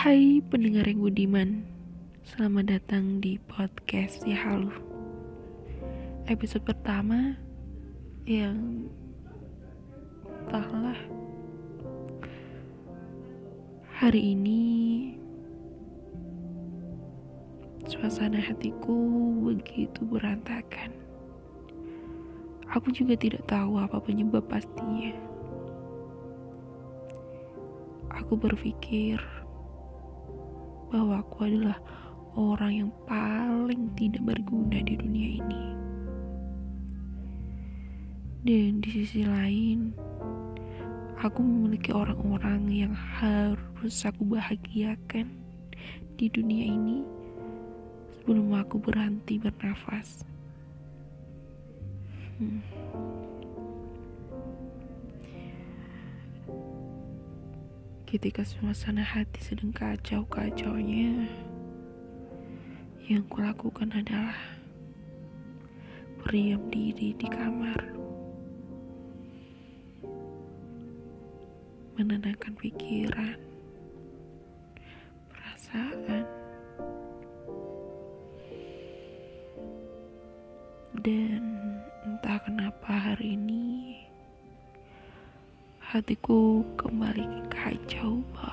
Hai pendengar yang budiman Selamat datang di podcast Ya Halu. Episode pertama Yang Entahlah Hari ini Suasana hatiku begitu berantakan. Aku juga tidak tahu apa penyebab pastinya. Aku berpikir bahwa aku adalah orang yang paling tidak berguna di dunia ini. Dan di sisi lain, aku memiliki orang-orang yang harus aku bahagiakan di dunia ini sebelum aku berhenti bernafas. Hmm. Ketika suasana hati sedang kacau-kacaunya, yang kulakukan adalah berdiam diri di kamar, menenangkan pikiran, perasaan, dan entah kenapa hari ini hatiku kembali kacau kacaunya